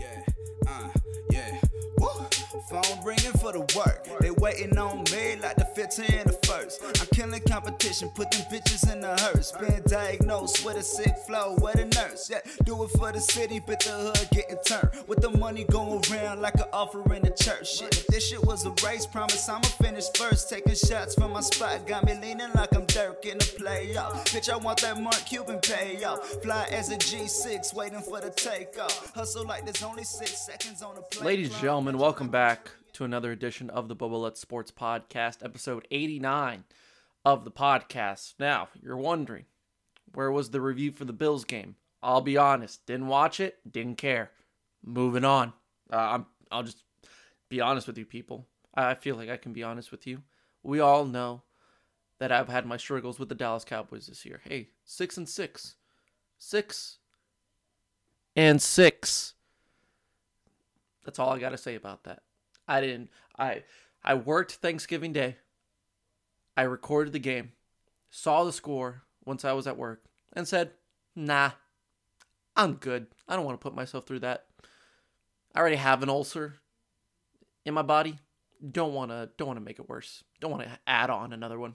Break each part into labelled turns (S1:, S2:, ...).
S1: Yeah, uh, yeah. Phone ringing for the work. They waiting on me like the 15 the first. I'm killing competition, put them bitches in the hearse. Been diagnosed with a sick flow, with a nurse. Yeah, do it for the city, but the hood getting turned. With the money going around like an offer in the church. Shit, if this shit was a race, promise I'ma finish first. Taking shots from my spot, got me leaning like I'm Dirk in the playoff. Bitch, I want that Mark Cuban payoff. Fly as a G6, waiting for the takeoff. Hustle like there's only six seconds on the play.
S2: Ladies and gentlemen, welcome back to another edition of the Bubba Sports Podcast, episode 89 of the podcast. Now, you're wondering, where was the review for the Bills game? I'll be honest, didn't watch it, didn't care. Moving on. Uh, I'm, I'll just be honest with you, people. I feel like I can be honest with you. We all know that I've had my struggles with the Dallas Cowboys this year. Hey, six and six, six and six. That's all I got to say about that. I didn't. I I worked Thanksgiving Day. I recorded the game, saw the score once I was at work, and said, "Nah, I'm good. I don't want to put myself through that. I already have an ulcer in my body. Don't want to. Don't want to make it worse. Don't want to add on another one.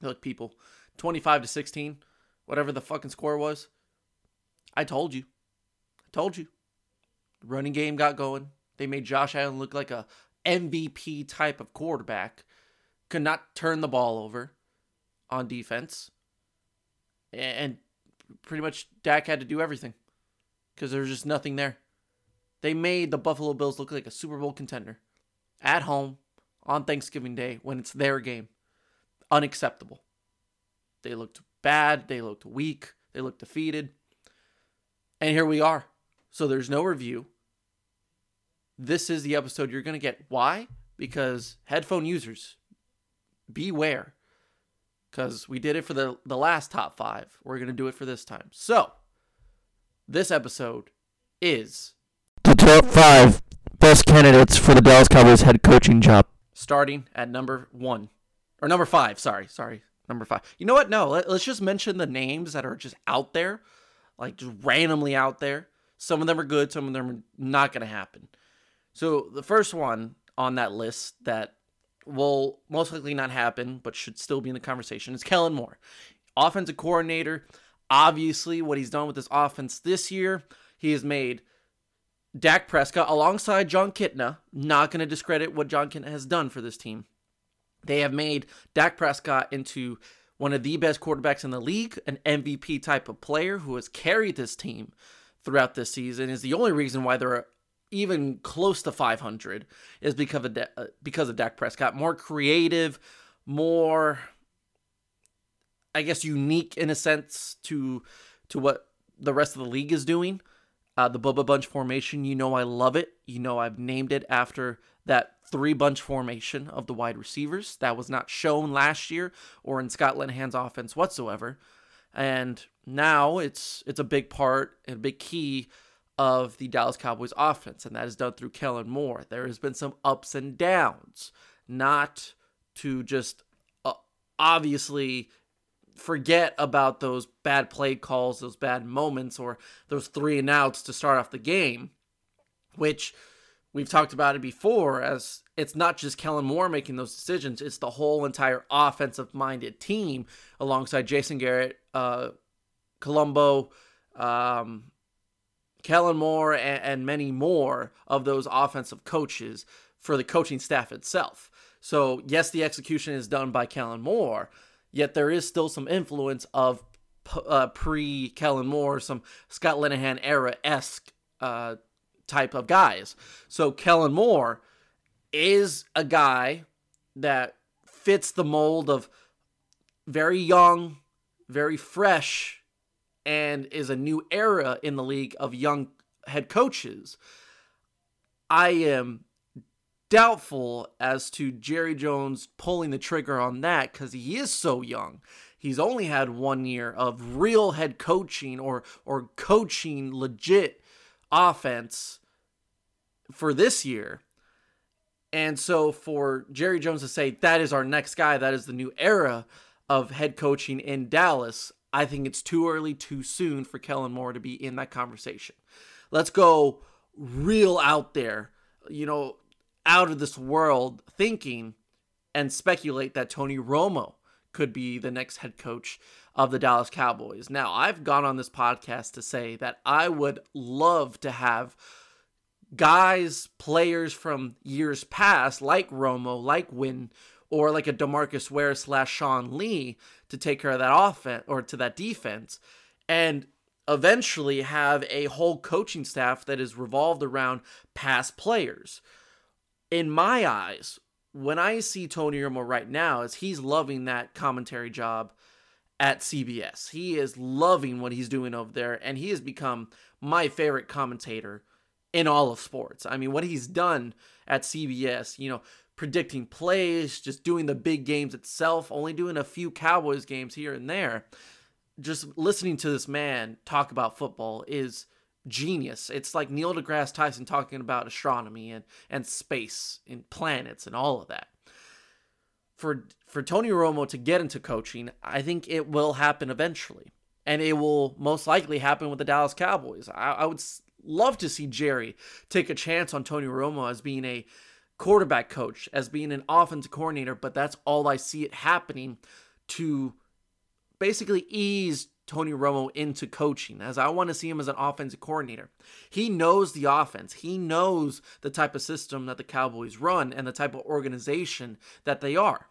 S2: Look, people, 25 to 16, whatever the fucking score was. I told you. I told you. The running game got going. They made Josh Allen look like a MVP type of quarterback. Could not turn the ball over on defense. And pretty much Dak had to do everything because there was just nothing there. They made the Buffalo Bills look like a Super Bowl contender at home on Thanksgiving Day when it's their game. Unacceptable. They looked bad. They looked weak. They looked defeated. And here we are. So there's no review this is the episode you're going to get. Why? Because headphone users, beware. Because we did it for the, the last top five. We're going to do it for this time. So, this episode is
S3: the top five best candidates for the Dallas Cowboys head coaching job.
S2: Starting at number one. Or number five. Sorry. Sorry. Number five. You know what? No, let, let's just mention the names that are just out there. Like, just randomly out there. Some of them are good, some of them are not going to happen. So the first one on that list that will most likely not happen, but should still be in the conversation is Kellen Moore, offensive coordinator. Obviously, what he's done with this offense this year, he has made Dak Prescott alongside Jon Kitna. Not going to discredit what Jon Kitna has done for this team. They have made Dak Prescott into one of the best quarterbacks in the league, an MVP type of player who has carried this team throughout this season. Is the only reason why they're even close to 500 is because of uh, because of Dak Prescott. More creative, more I guess unique in a sense to to what the rest of the league is doing. Uh, the Bubba Bunch formation, you know I love it. You know I've named it after that three bunch formation of the wide receivers that was not shown last year or in Scott Linehan's offense whatsoever. And now it's it's a big part and a big key of the Dallas Cowboys offense, and that is done through Kellen Moore. There has been some ups and downs, not to just uh, obviously forget about those bad play calls, those bad moments, or those three and outs to start off the game, which we've talked about it before as it's not just Kellen Moore making those decisions, it's the whole entire offensive minded team alongside Jason Garrett, uh, Colombo, um, Kellen Moore and, and many more of those offensive coaches for the coaching staff itself. So, yes, the execution is done by Kellen Moore, yet there is still some influence of uh, pre Kellen Moore, some Scott Linehan era esque uh, type of guys. So, Kellen Moore is a guy that fits the mold of very young, very fresh, and is a new era in the league of young head coaches. I am doubtful as to Jerry Jones pulling the trigger on that because he is so young. He's only had one year of real head coaching or or coaching legit offense for this year. And so for Jerry Jones to say that is our next guy, that is the new era of head coaching in Dallas, I think it's too early, too soon for Kellen Moore to be in that conversation. Let's go real out there, you know, out of this world thinking and speculate that Tony Romo could be the next head coach of the Dallas Cowboys. Now, I've gone on this podcast to say that I would love to have guys, players from years past, like Romo, like Wynn, or like a Demarcus Ware slash Sean Lee to take care of that offense or to that defense. And eventually have a whole coaching staff that is revolved around past players. In my eyes, when I see Tony Romo right now, is he's loving that commentary job at CBS. He is loving what he's doing over there, and he has become my favorite commentator in all of sports. I mean, what he's done at CBS, you know, predicting plays, just doing the big games itself, only doing a few Cowboys games here and there. Just listening to this man talk about football is genius. It's like Neil deGrasse Tyson talking about astronomy and, and space and planets and all of that. For for Tony Romo to get into coaching, I think it will happen eventually. And it will most likely happen with the Dallas Cowboys. I, I would love to see Jerry take a chance on Tony Romo as being a quarterback coach, as being an offensive coordinator, but that's all I see it happening to basically ease Tony Romo into coaching, as I want to see him as an offensive coordinator. He knows the offense, he knows the type of system that the Cowboys run and the type of organization that they are.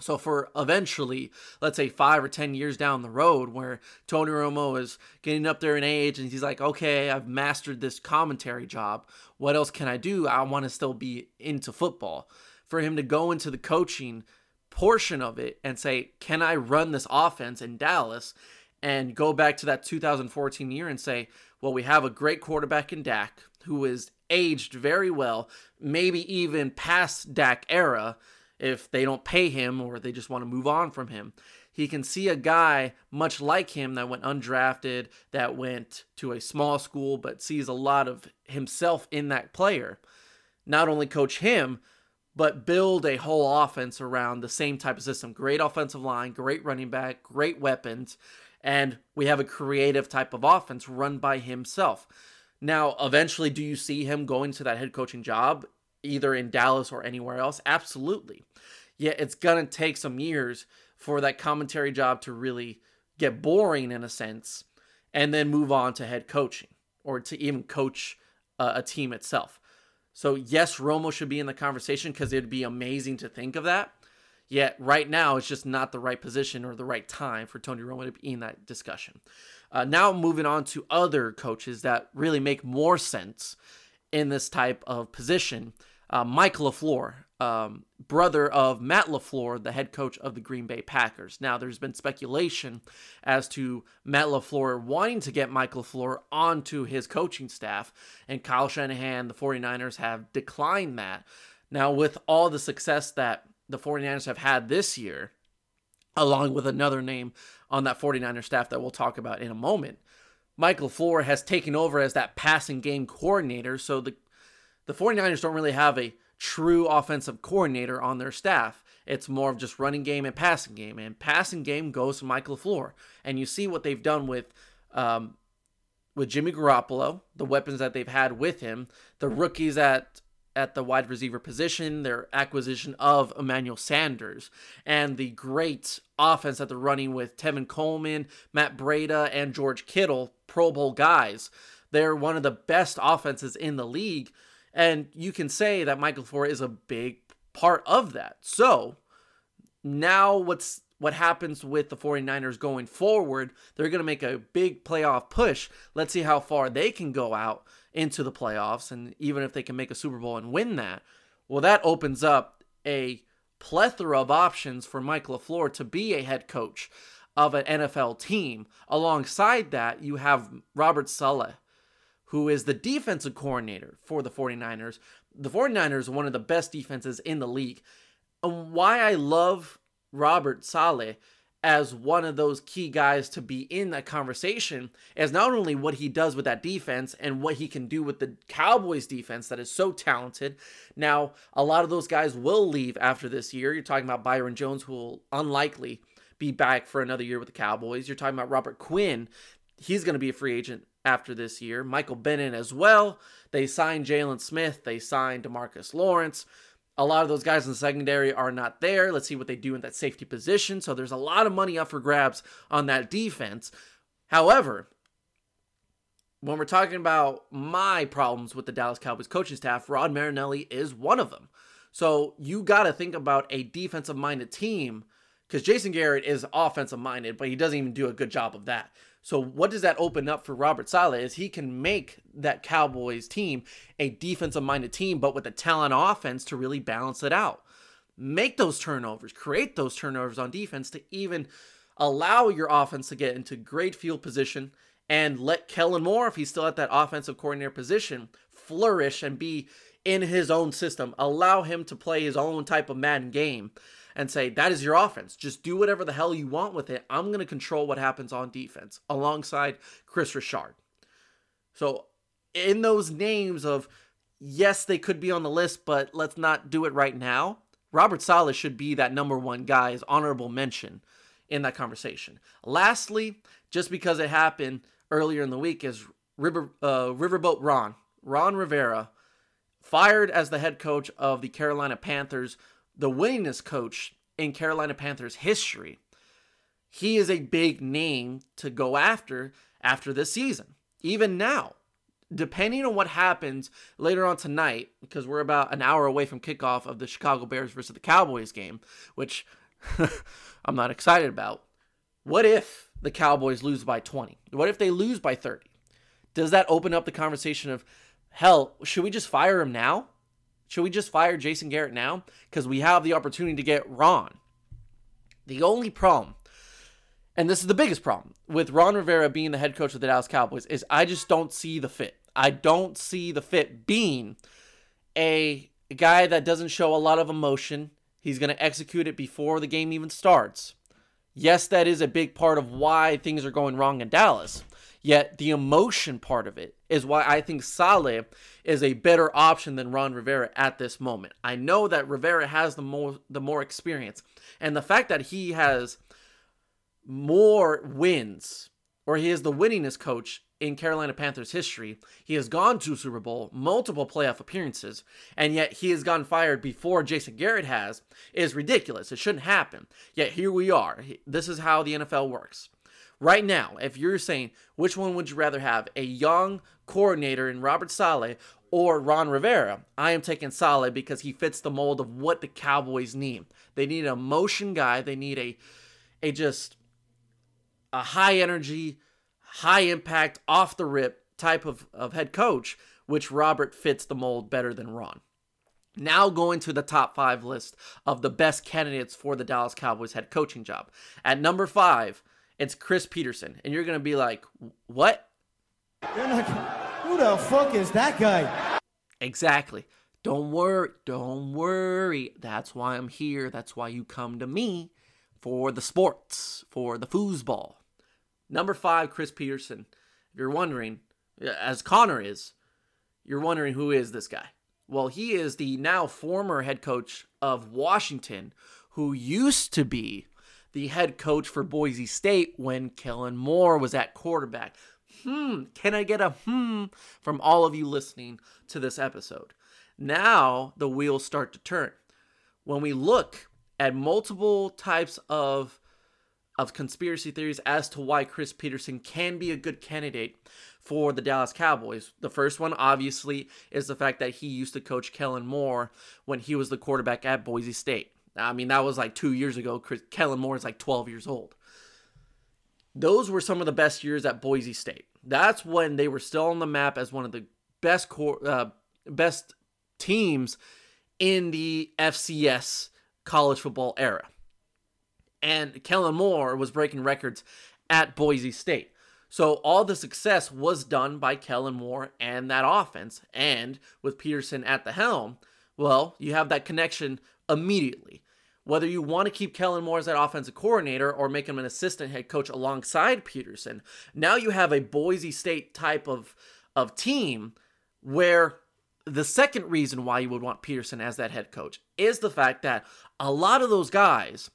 S2: So for eventually, let's say five or ten years down the road, where Tony Romo is getting up there in age and he's like, okay, I've mastered this commentary job. What else can I do? I want to still be into football. For him to go into the coaching portion of it and say, can I run this offense in Dallas? And go back to that 2014 year and say, well, we have a great quarterback in Dak who is aged very well, maybe even past Dak era if they don't pay him or they just want to move on from him. He can see a guy much like him that went undrafted, that went to a small school, but sees a lot of himself in that player. Not only coach him, but build a whole offense around the same type of system. Great offensive line, great running back, great weapons, and we have a creative type of offense run by himself. Now, eventually, do you see him going to that head coaching job? Either in Dallas or anywhere else? Absolutely. Yet it's going to take some years for that commentary job to really get boring in a sense and then move on to head coaching or to even coach uh, a team itself. So, yes, Romo should be in the conversation because it'd be amazing to think of that. Yet, right now, it's just not the right position or the right time for Tony Romo to be in that discussion. Uh, now, moving on to other coaches that really make more sense in this type of position uh, Mike LaFleur, um, brother of Matt LaFleur, the head coach of the Green Bay Packers. Now, there's been speculation as to Matt LaFleur wanting to get Mike LaFleur onto his coaching staff, and Kyle Shanahan, the 49ers, have declined that. Now, with all the success that the 49ers have had this year, along with another name on that 49er staff that we'll talk about in a moment, Michael LaFleur has taken over as that passing game coordinator. So the the 49ers don't really have a true offensive coordinator on their staff. It's more of just running game and passing game. And passing game goes to Michael LaFleur. And you see what they've done with um, with Jimmy Garoppolo, the weapons that they've had with him, the rookies at at the wide receiver position, their acquisition of Emmanuel Sanders, and the great offense that they're running with Tevin Coleman, Matt Breida, and George Kittle, Pro Bowl guys. They're one of the best offenses in the league and you can say that Michael LaFleur is a big part of that. So now what's what happens with the 49ers going forward, they're going to make a big playoff push. Let's see how far they can go out into the playoffs and even if they can make a Super Bowl and win that. Well, that opens up a plethora of options for Mike LaFleur to be a head coach of an NFL team. Alongside that, you have Robert Saleh, who is the defensive coordinator for the 49ers. The 49ers are one of the best defenses in the league. And why I love Robert Saleh as one of those key guys to be in that conversation is not only what he does with that defense and what he can do with the Cowboys defense that is so talented. Now, a lot of those guys will leave after this year. You're talking about Byron Jones, who will unlikely be back for another year with the Cowboys. You're talking about Robert Quinn. He's going to be a free agent after this year. Michael Bennett as well. They signed Jaylon Smith. They signed Demarcus Lawrence. A lot of those guys in the secondary are not there. Let's see what they do in that safety position. So there's a lot of money up for grabs on that defense. However, when we're talking about my problems with the Dallas Cowboys coaching staff, Rod Marinelli is one of them. So you got to think about a defensive minded team because Jason Garrett is offensive minded, but he doesn't even do a good job of that. So what does that open up for Robert Saleh is he can make that Cowboys team a defensive minded team, but with a talent offense to really balance it out. Make those turnovers, create those turnovers on defense to even allow your offense to get into great field position and let Kellen Moore, if he's still at that offensive coordinator position, flourish and be in his own system. Allow him to play his own type of Madden game and say, that is your offense. Just do whatever the hell you want with it. I'm going to control what happens on defense alongside Kris Richard. So, in those names of, yes, they could be on the list, but let's not do it right now, Robert Saleh should be that number one guy, as honorable mention in that conversation. Lastly, just because it happened earlier in the week, is River, uh, Riverboat Ron, Ron Rivera, fired as the head coach of the Carolina Panthers, the winningest coach in Carolina Panthers history. He is a big name to go after after this season. Even now, depending on what happens later on tonight, because we're about an hour away from kickoff of the Chicago Bears versus the Cowboys game, which I'm not excited about. What if the Cowboys lose by 20? What if they lose by 30? Does that open up the conversation of, hell, should we just fire him now? Should we just fire Jason Garrett now? Because we have the opportunity to get Ron. The only problem, and this is the biggest problem, with Ron Rivera being the head coach of the Dallas Cowboys, is I just don't see the fit. I don't see the fit being a guy that doesn't show a lot of emotion. He's going to execute it before the game even starts. Yes, that is a big part of why things are going wrong in Dallas. Yet the emotion part of it is why I think Saleh is a better option than Ron Rivera at this moment. I know that Rivera has the more the more experience, and the fact that he has more wins, or he is the winningest coach in Carolina Panthers history. He has gone to Super Bowl, multiple playoff appearances, and yet he has gotten fired before Jason Garrett has, is ridiculous. It shouldn't happen. Yet here we are. This is how the NFL works. Right now, if you're saying which one would you rather have, a young coordinator in Robert Saleh or Ron Rivera, I am taking Saleh because he fits the mold of what the Cowboys need. They need a motion guy. They need a a just a high energy, high impact, off the rip type of, of head coach, which Robert fits the mold better than Ron. Now going to the top five list of the best candidates for the Dallas Cowboys head coaching job. At number five, it's Chris Petersen, And you're going to be like, what?
S4: Not, who the fuck is that guy?
S2: Exactly. Don't worry. Don't worry. That's why I'm here. That's why you come to me for the sports, for the foosball. Number five, Chris Petersen. If you're wondering, as Connor is, you're wondering who is this guy? Well, he is the now former head coach of Washington, who used to be the head coach for Boise State when Kellen Moore was at quarterback. Hmm, can I get a hmm from all of you listening to this episode? Now the wheels start to turn. When we look at multiple types of of conspiracy theories as to why Chris Petersen can be a good candidate for the Dallas Cowboys. The first one, obviously, is the fact that he used to coach Kellen Moore when he was the quarterback at Boise State. I mean, that was like two years ago. Chris, Kellen Moore is like 12 years old. Those were some of the best years at Boise State. That's when they were still on the map as one of the best core, uh, best teams in the FCS college football era. And Kellen Moore was breaking records at Boise State. So all the success was done by Kellen Moore and that offense. And with Petersen at the helm, well, you have that connection immediately. Whether you want to keep Kellen Moore as that offensive coordinator or make him an assistant head coach alongside Petersen, now you have a Boise State type of, of team where the second reason why you would want Petersen as that head coach is the fact that a lot of those guys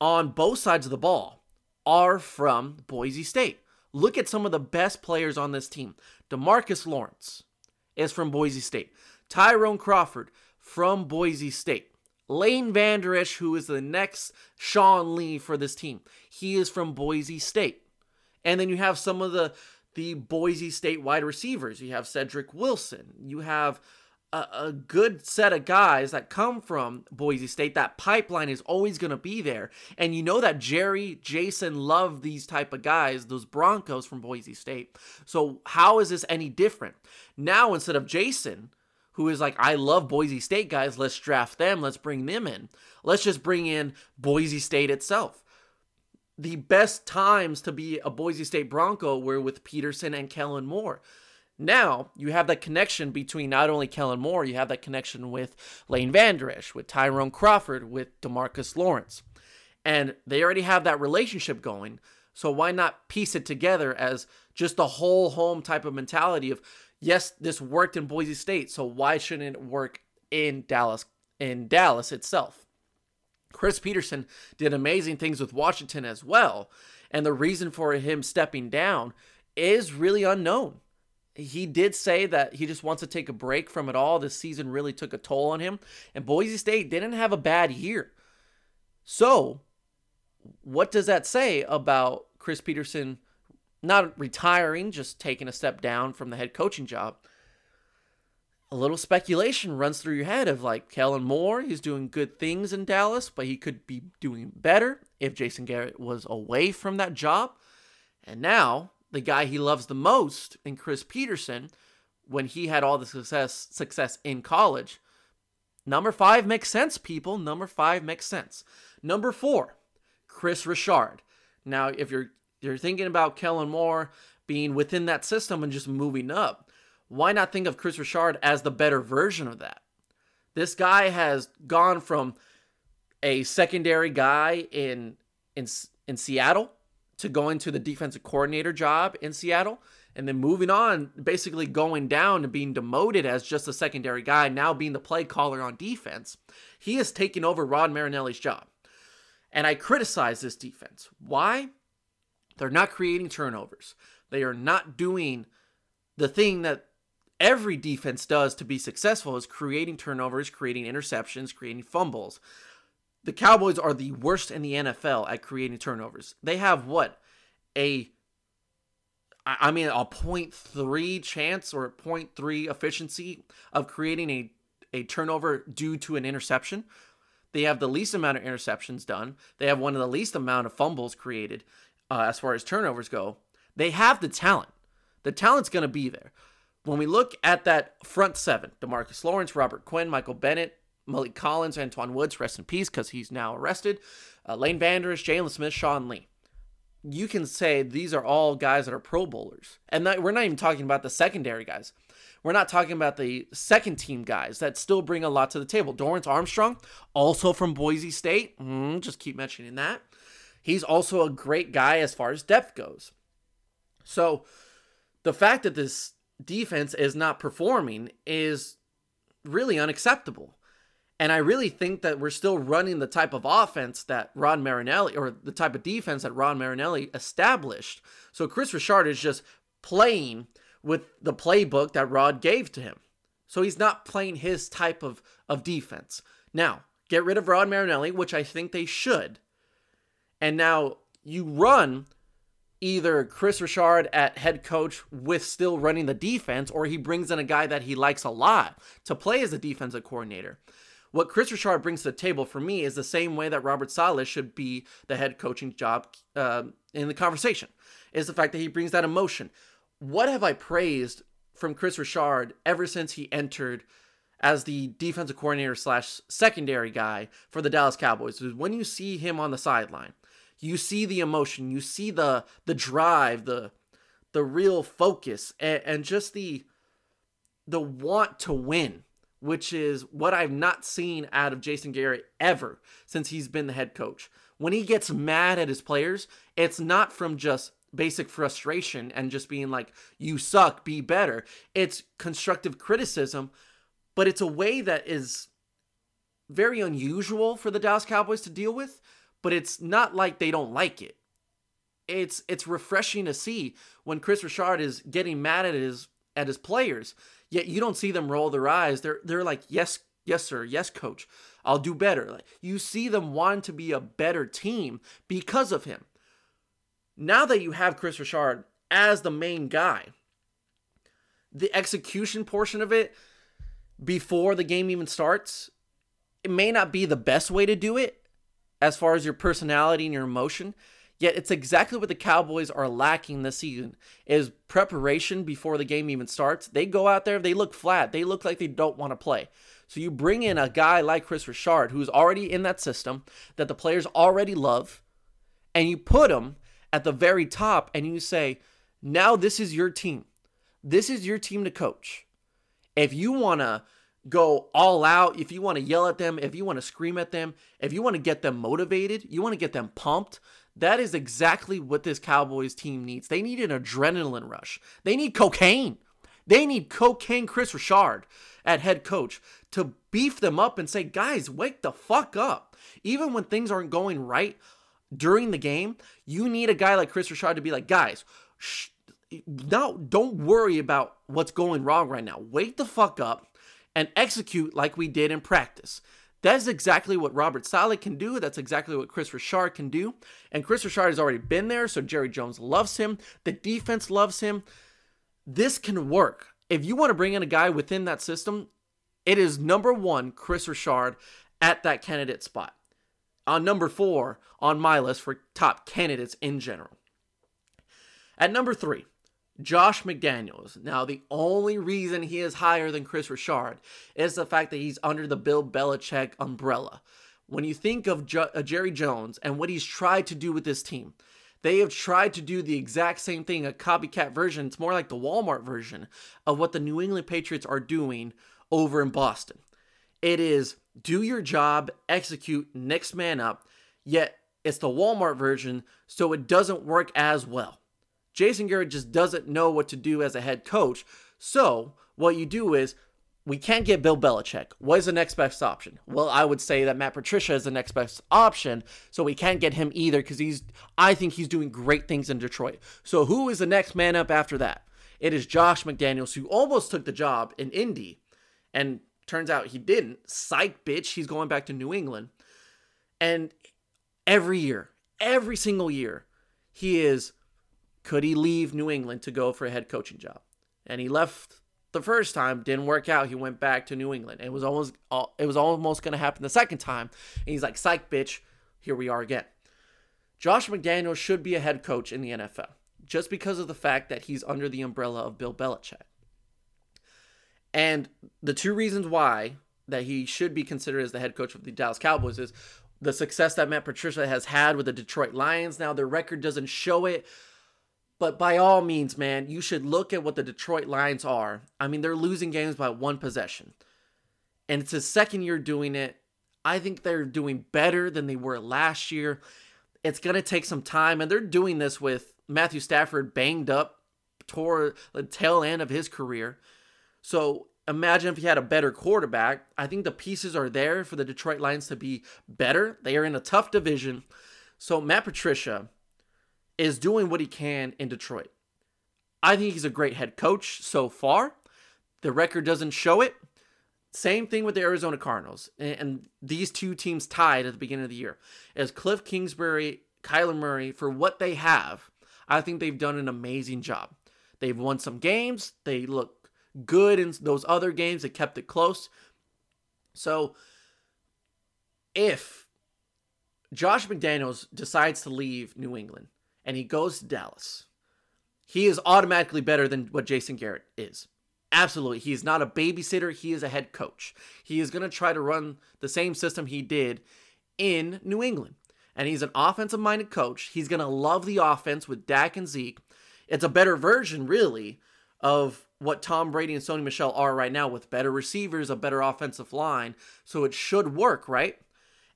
S2: on both sides of the ball are from Boise State. Look at some of the best players on this team. Demarcus Lawrence is from Boise State. Tyrone Crawford from Boise State. Lane Vander Esch, who is the next Sean Lee for this team, he is from Boise State. And then you have some of the the Boise State wide receivers. You have Cedric Wilson. You have a, a good set of guys that come from Boise State. That pipeline is always going to be there. And you know that Jerry, Jason love these type of guys, those Broncos from Boise State. So how is this any different? Now instead of Jason, who is like, I love Boise State guys. Let's draft them. Let's bring them in. Let's just bring in Boise State itself. The best times to be a Boise State Bronco were with Petersen and Kellen Moore. Now you have that connection between not only Kellen Moore, you have that connection with Lane Vander Esch, with Tyrone Crawford, with Demarcus Lawrence. And they already have that relationship going. So why not piece it together as just a whole home type of mentality of yes, this worked in Boise State, so why shouldn't it work in Dallas in Dallas itself? Chris Petersen did amazing things with Washington as well, and the reason for him stepping down is really unknown. He did say that he just wants to take a break from it all. This season really took a toll on him, and Boise State didn't have a bad year. So, what does that say about Chris Petersen not retiring, just taking a step down from the head coaching job, a little speculation runs through your head of like Kellen Moore, he's doing good things in Dallas, but he could be doing better if Jason Garrett was away from that job. And now, the guy he loves the most in Chris Petersen, when he had all the success success in college, number five makes sense, people. Number five makes sense. Number four, Kris Richard. Now, if you're you're thinking about Kellen Moore being within that system and just moving up. Why not think of Kris Richard as the better version of that? This guy has gone from a secondary guy in in in Seattle to going to the defensive coordinator job in Seattle and then moving on basically going down and being demoted as just a secondary guy now being the play caller on defense. He has taken over Rod Marinelli's job. And I criticize this defense. Why? They're not creating turnovers. They are not doing the thing that every defense does to be successful is creating turnovers, creating interceptions, creating fumbles. The Cowboys are the worst in the NFL at creating turnovers. They have what? A I mean a 0.3 chance or a 0.3 efficiency of creating a a turnover due to an interception. They have the least amount of interceptions done. They have one of the least amount of fumbles created uh, as far as turnovers go. They have the talent. The talent's going to be there. When we look at that front seven, Demarcus Lawrence, Robert Quinn, Michael Bennett, Maliek Collins, Antwaun Woods, rest in peace because he's now arrested, uh, Lane Vander Esch, Jaylon Smith, Sean Lee. You can say these are all guys that are Pro Bowlers. And that, we're not even talking about the secondary guys. We're not talking about the second team guys that still bring a lot to the table. Dorance Armstrong, also from Boise State. Mm, just keep mentioning that. He's also a great guy as far as depth goes. So the fact that this defense is not performing is really unacceptable. And I really think that we're still running the type of offense that Ron Marinelli, or the type of defense that Ron Marinelli established. So Kris Richard is just playing with the playbook that Rod gave to him. So he's not playing his type of, of defense. Now, get rid of Rod Marinelli, which I think they should and now you run either Kris Richard at head coach with still running the defense, or he brings in a guy that he likes a lot to play as a defensive coordinator. What Kris Richard brings to the table for me is the same way that Robert Saleh should be the head coaching job uh, in the conversation, is the fact that he brings that emotion. What have I praised from Kris Richard ever since he entered as the defensive coordinator slash secondary guy for the Dallas Cowboys? Is when you see him on the sideline you see the emotion you see the the drive the the real focus and, and just the the want to win which is what I've not seen out of Jason Garrett ever since he's been the head coach. When he gets mad at his players, it's not from just basic frustration and just being like, you suck, be better. It's constructive criticism, but it's a way that is very unusual for the Dallas Cowboys to deal with but it's not like they don't like it. it's it's refreshing to see when Kris Richard is getting mad at his at his players, yet you don't see them roll their eyes. They're they're like, yes, yes, sir, yes, coach, I'll do better. Like, you see them want to be a better team because of him. Now that you have Kris Richard as the main guy, the execution portion of it before the game even starts, it may not be the best way to do it as far as your personality and your emotion. Yet it's exactly what the Cowboys are lacking this season is preparation before the game even starts. They go out there, they look flat. They look like they don't want to play. So you bring in a guy like Kris Richard who's already in that system that the players already love and you put him at the very top and you say, "Now this is your team. This is your team to coach. If you want to go all out, if you want to yell at them, if you want to scream at them, if you want to get them motivated, you want to get them pumped, that is exactly what this Cowboys team needs. They need an adrenaline rush. They need cocaine. They need cocaine Kris Richard at head coach to beef them up and say, guys, wake the fuck up. Even when things aren't going right during the game, you need a guy like Kris Richard to be like, guys, shh, now don't worry about what's going wrong right now. Wake the fuck up and execute like we did in practice. That's exactly what Robert Saleh can do. That's exactly what Kris Richard can do. And Kris Richard has already been there, so Jerry Jones loves him. The defense loves him. This can work. If you want to bring in a guy within that system, it is number one, Kris Richard at that candidate spot. On number four on my list for top candidates in general. At number three, Josh McDaniels. Now, the only reason he is higher than Kris Richard is the fact that he's under the Bill Belichick umbrella. When you think of jo- uh, Jerry Jones and what he's tried to do with this team, they have tried to do the exact same thing, a copycat version. It's more like the Walmart version of what the New England Patriots are doing over in Boston. It is do your job, execute, next man up, yet it's the Walmart version, so it doesn't work as well. Jason Garrett just doesn't know what to do as a head coach. So, what you do is, we can't get Bill Belichick. What is the next best option? Well, I would say that Matt Patricia is the next best option. So we can't get him either because he's, I think he's doing great things in Detroit. So who is the next man up after that? It is Josh McDaniels, who almost took the job in Indy, and turns out he didn't. Psych, bitch. He's going back to New England. And every year, every single year, he is could he leave New England to go for a head coaching job? And he left the first time, didn't work out. He went back to New England. It was almost uh, it was almost going to happen the second time. And he's like, "Psych, bitch, here we are again." Josh McDaniels should be a head coach in the NFL just because of the fact that he's under the umbrella of Bill Belichick. And the two reasons why that he should be considered as the head coach of the Dallas Cowboys is the success that Matt Patricia has had with the Detroit Lions. Now their record doesn't show it, but by all means, man, you should look at what the Detroit Lions are. I mean, they're losing games by one possession. And it's his second year doing it. I think they're doing better than they were last year. It's going to take some time. And they're doing this with Matthew Stafford banged up toward the tail end of his career. So imagine if he had a better quarterback. I think the pieces are there for the Detroit Lions to be better. They are in a tough division. So Matt Patricia is doing what he can in Detroit. I think he's a great head coach so far. The record doesn't show it. Same thing with the Arizona Cardinals. And these two teams tied at the beginning of the year. As Cliff Kingsbury, Kyler Murray, for what they have, I think they've done an amazing job. They've won some games. They look good in those other games. They kept it close. So if Josh McDaniels decides to leave New England, and he goes to Dallas, he is automatically better than what Jason Garrett is. Absolutely. He is not a babysitter. He is a head coach. He is going to try to run the same system he did in New England. And he's an offensive minded coach. He's going to love the offense with Dak and Zeke. It's a better version, really, of what Tom Brady and Sony Michel are right now with better receivers, a better offensive line. So it should work, right?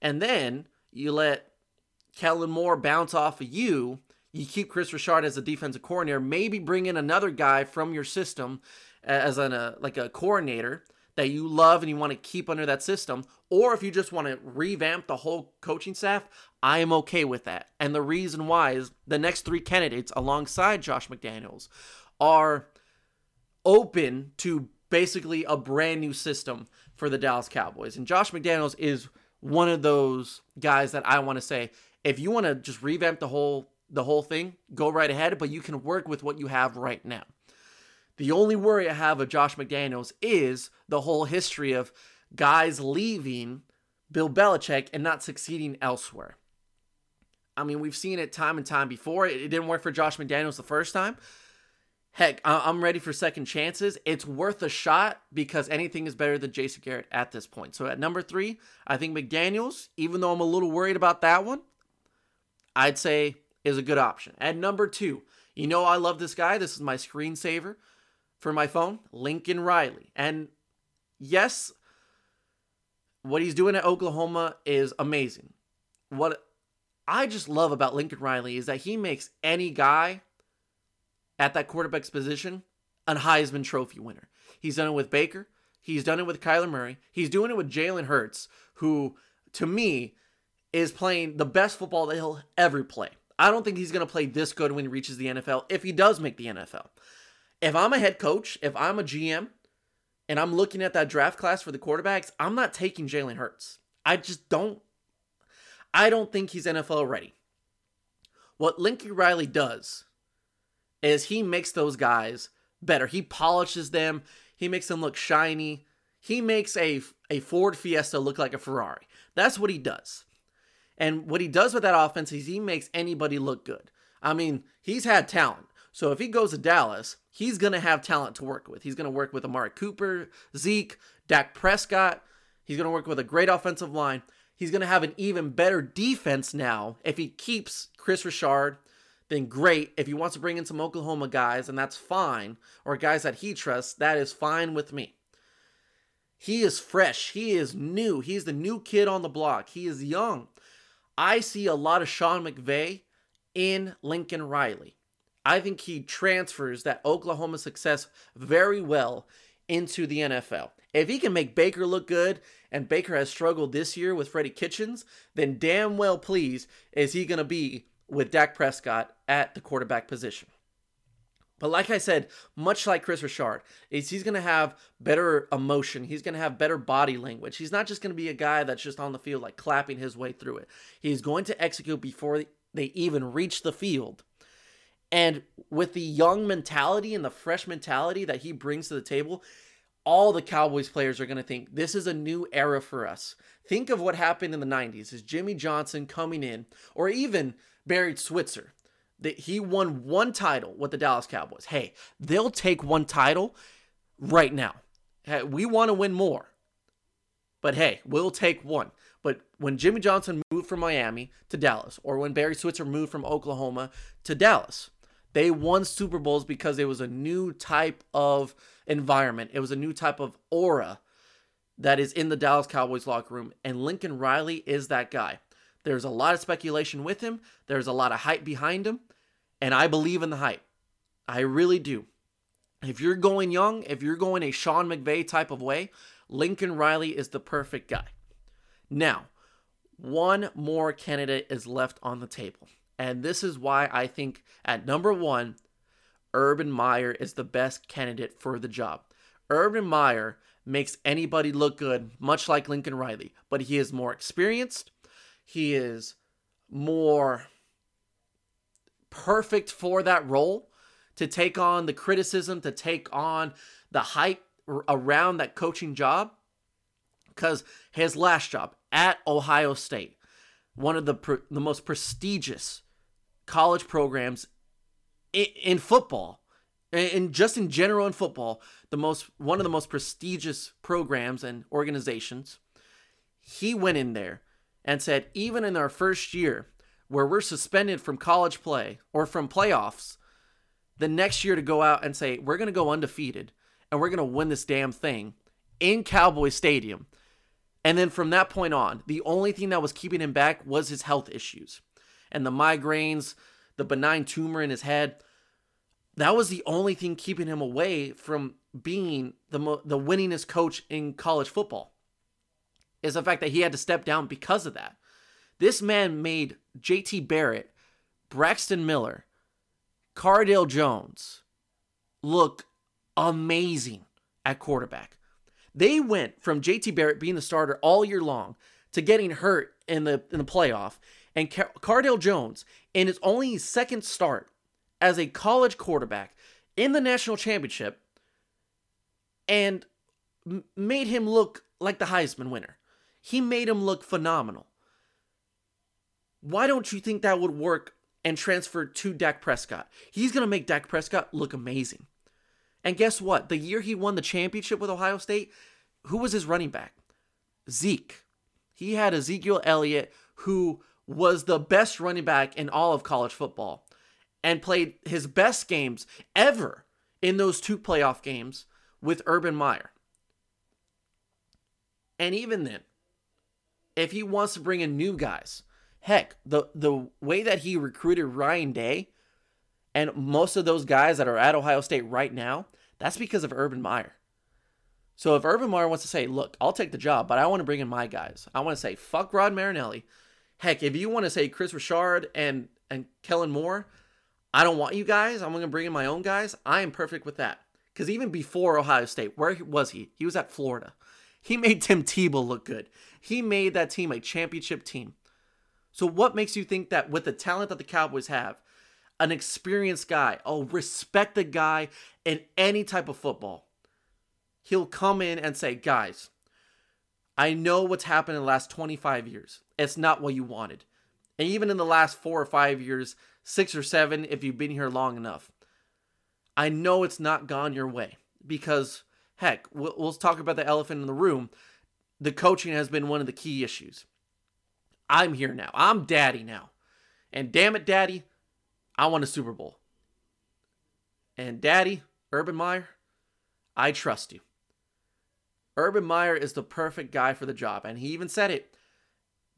S2: And then you let Kellen Moore bounce off of you you keep Kris Richard as a defensive coordinator, maybe bring in another guy from your system as an, like a coordinator that you love and you want to keep under that system, or if you just want to revamp the whole coaching staff, I am okay with that. And the reason why is the next three candidates alongside Josh McDaniels are open to basically a brand new system for the Dallas Cowboys. And Josh McDaniels is one of those guys that I want to say if you want to just revamp the whole the whole thing, go right ahead, but you can work with what you have right now. The only worry I have of Josh McDaniels is the whole history of guys leaving Bill Belichick and not succeeding elsewhere. I mean, we've seen it time and time before. It didn't work for Josh McDaniels the first time. Heck, I'm ready for second chances. It's worth a shot because anything is better than Jason Garrett at this point. So at number three, I think McDaniels, even though I'm a little worried about that one, I'd say is a good option. At number two, you know I love this guy. This is my screensaver for my phone, Lincoln Riley. And yes, what he's doing at Oklahoma is amazing. What I just love about Lincoln Riley is that he makes any guy at that quarterback's position a Heisman Trophy winner. He's done it with Baker. He's done it with Kyler Murray. He's doing it with Jalen Hurts, who, to me, is playing the best football that he'll ever play. I don't think he's going to play this good when he reaches the NFL if he does make the NFL. If I'm a head coach, if I'm a GM, and I'm looking at that draft class for the quarterbacks, I'm not taking Jalen Hurts. I just don't. I don't think he's NFL ready. What Lincoln Riley does is he makes those guys better. He polishes them. He makes them look shiny. He makes a a Ford Fiesta look like a Ferrari. That's what he does. And what he does with that offense is he makes anybody look good. I mean, he's had talent. So if he goes to Dallas, he's going to have talent to work with. He's going to work with Amari Cooper, Zeke, Dak Prescott. He's going to work with a great offensive line. He's going to have an even better defense now if he keeps Kris Richard. Then great. If he wants to bring in some Oklahoma guys, and that's fine, or guys that he trusts, that is fine with me. He is fresh. He is new. He's the new kid on the block. He is young. I see a lot of Sean McVay in Lincoln Riley. I think he transfers that Oklahoma success very well into the NFL. If he can make Baker look good, and Baker has struggled this year with Freddie Kitchens, then damn well pleased is he going to be with Dak Prescott at the quarterback position. But like I said, much like Kris Richard, is he's going to have better emotion. He's going to have better body language. He's not just going to be a guy that's just on the field like clapping his way through it. He's going to execute before they even reach the field. And with the young mentality and the fresh mentality that he brings to the table, all the Cowboys players are going to think this is a new era for us. Think of what happened in the 90s is Jimmy Johnson coming in or even Barry Switzer that he won one title with the Dallas Cowboys. Hey, they'll take one title right now. We want to win more. But hey, we'll take one. But when Jimmy Johnson moved from Miami to Dallas, or when Barry Switzer moved from Oklahoma to Dallas, they won Super Bowls because it was a new type of environment. It was a new type of aura that is in the Dallas Cowboys locker room. And Lincoln Riley is that guy. There's a lot of speculation with him, there's a lot of hype behind him, and I believe in the hype. I really do. If you're going young, if you're going a Sean McVay type of way, Lincoln Riley is the perfect guy. Now, one more candidate is left on the table. And this is why I think at number one, Urban Meyer is the best candidate for the job. Urban Meyer makes anybody look good, much like Lincoln Riley, but he is more experienced. He is more perfect for that role to take on the criticism, to take on the hype around that coaching job. Because his last job at Ohio State, one of the the most prestigious college programs in, in football, and just in general in football, the most one of the most prestigious programs and organizations. He went in there and said, even in our first year, where we're suspended from college play or from playoffs, the next year to go out and say, we're going to go undefeated and we're going to win this damn thing in Cowboy Stadium. And then from that point on, the only thing that was keeping him back was his health issues and the migraines, the benign tumor in his head. That was the only thing keeping him away from being the mo- the winningest coach in college football is the fact that he had to step down because of that. This man made JT Barrett, Braxton Miller, Cardale Jones look amazing at quarterback. They went from JT Barrett being the starter all year long to getting hurt in the in the playoff, and Car- Cardale Jones in his only second start as a college quarterback in the national championship, and made him look like the Heisman winner. He made him look phenomenal. Why don't you think that would work and transfer to Dak Prescott? He's going to make Dak Prescott look amazing. And guess what? The year he won the championship with Ohio State, who was his running back? Zeke. He had Ezekiel Elliott, who was the best running back in all of college football and played his best games ever in those two playoff games with Urban Meyer. And even then, if he wants to bring in new guys, heck, the the way that he recruited Ryan Day and most of those guys that are at Ohio State right now, that's because of Urban Meyer. So if Urban Meyer wants to say, look, I'll take the job, but I want to bring in my guys. I want to say, fuck Rod Marinelli. Heck, if you want to say Kris Richard and and Kellen Moore, I don't want you guys. I'm going to bring in my own guys. I am perfect with that. Because even before Ohio State, where was he? He was at Florida. He made Tim Tebow look good. He made that team a championship team. So what makes you think that with the talent that the Cowboys have, an experienced guy, a respected guy in any type of football, he'll come in and say, guys, I know what's happened in the last 25 years. It's not what you wanted. And even in the last four or five years, six or seven, if you've been here long enough, I know it's not gone your way because, heck, we'll, we'll talk about the elephant in the room. The coaching has been one of the key issues. I'm here now. I'm daddy now. And damn it, daddy, I want a Super Bowl. And daddy, Urban Meyer, I trust you. Urban Meyer is the perfect guy for the job. And he even said it.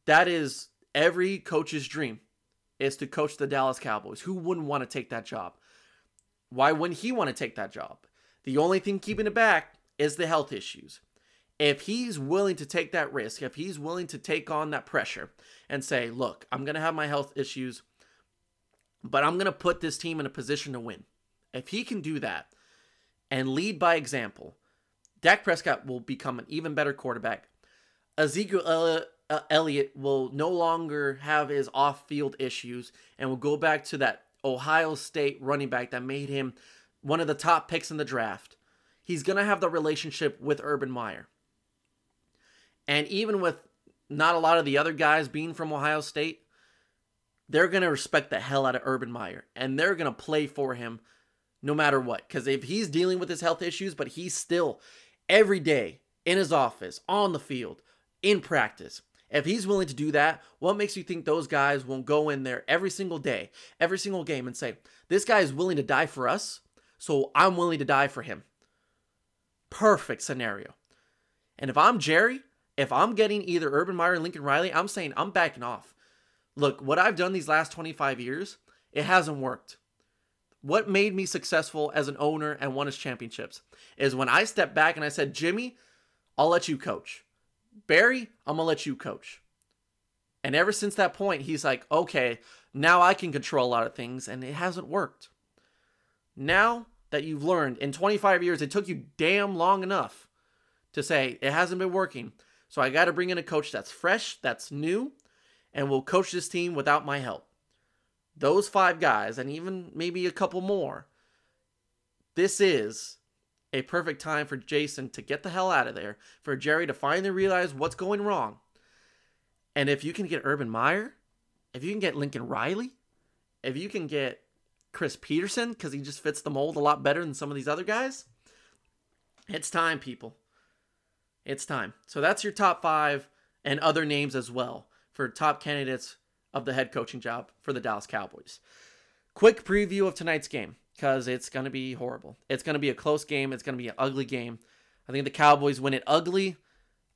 S2: That is every coach's dream is to coach the Dallas Cowboys. Who wouldn't want to take that job? Why wouldn't he want to take that job? The only thing keeping it back is the health issues. If he's willing to take that risk, if he's willing to take on that pressure and say, look, I'm going to have my health issues, but I'm going to put this team in a position to win. If he can do that and lead by example, Dak Prescott will become an even better quarterback. Ezekiel uh, Elliott will no longer have his off field issues and will go back to that Ohio State running back that made him one of the top picks in the draft. He's going to have the relationship with Urban Meyer. And even with not a lot of the other guys being from Ohio State, they're going to respect the hell out of Urban Meyer and they're going to play for him no matter what. Because if he's dealing with his health issues, but he's still every day in his office, on the field, in practice, if he's willing to do that, what makes you think those guys won't go in there every single day, every single game and say, this guy is willing to die for us, so I'm willing to die for him? Perfect scenario. And if I'm Jerry, if I'm getting either Urban Meyer or Lincoln Riley, I'm saying I'm backing off. Look, what I've done these last 25 years, it hasn't worked. What made me successful as an owner and won his championships is when I stepped back and I said, Jimmy, I'll let you coach. Barry, I'm going to let you coach. And ever since that point, he's like, okay, now I can control a lot of things, and it hasn't worked. Now that you've learned in 25 years, it took you damn long enough to say it hasn't been working. So I got to bring in a coach that's fresh, that's new, and will coach this team without my help. Those five guys, and even maybe a couple more, this is a perfect time for Jason to get the hell out of there, for Jerry to finally realize what's going wrong. And if you can get Urban Meyer, if you can get Lincoln Riley, if you can get Chris Petersen, because he just fits the mold a lot better than some of these other guys, it's time, people. It's time. So that's your top five and other names as well for top candidates of the head coaching job for the Dallas Cowboys. Quick preview of tonight's game because it's going to be horrible. It's going to be a close game. It's going to be an ugly game. I think the Cowboys win it ugly.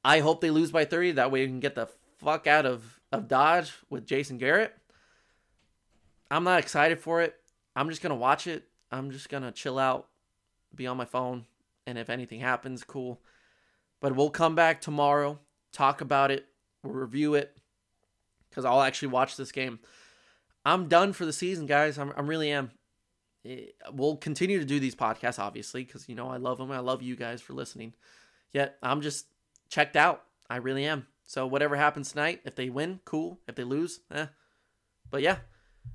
S2: I hope they lose by 30. That way we can get the fuck out of, of Dodge with Jason Garrett. I'm not excited for it. I'm just going to watch it. I'm just going to chill out, be on my phone. And if anything happens, cool. But we'll come back tomorrow, talk about it, we'll review it, because I'll actually watch this game. I'm done for the season, guys. I'm, I really am. Eh, We'll continue to do these podcasts, obviously, because you know I love them. I love you guys for listening. Yet I'm just checked out. I really am. So whatever happens tonight, if they win, cool. If they lose, eh. But yeah,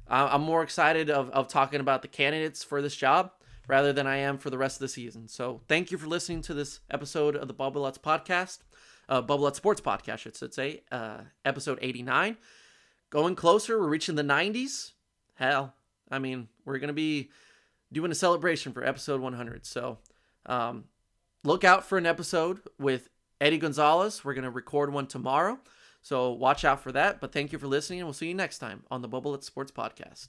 S2: I'm more excited of, of talking about the candidates for this job rather than I am for the rest of the season. So thank you for listening to this episode of the Bubba Lutz podcast, uh, Bubba Lutz Sports Podcast, I should say, uh, episode 89. Going closer, we're reaching the 90s. Hell, I mean, we're gonna be doing a celebration for episode 100. So um, look out for an episode with Eddie Gonzalez. We're gonna record one tomorrow. So watch out for that. But thank you for listening, and we'll see you next time on the Bubba Lutz Sports Podcast.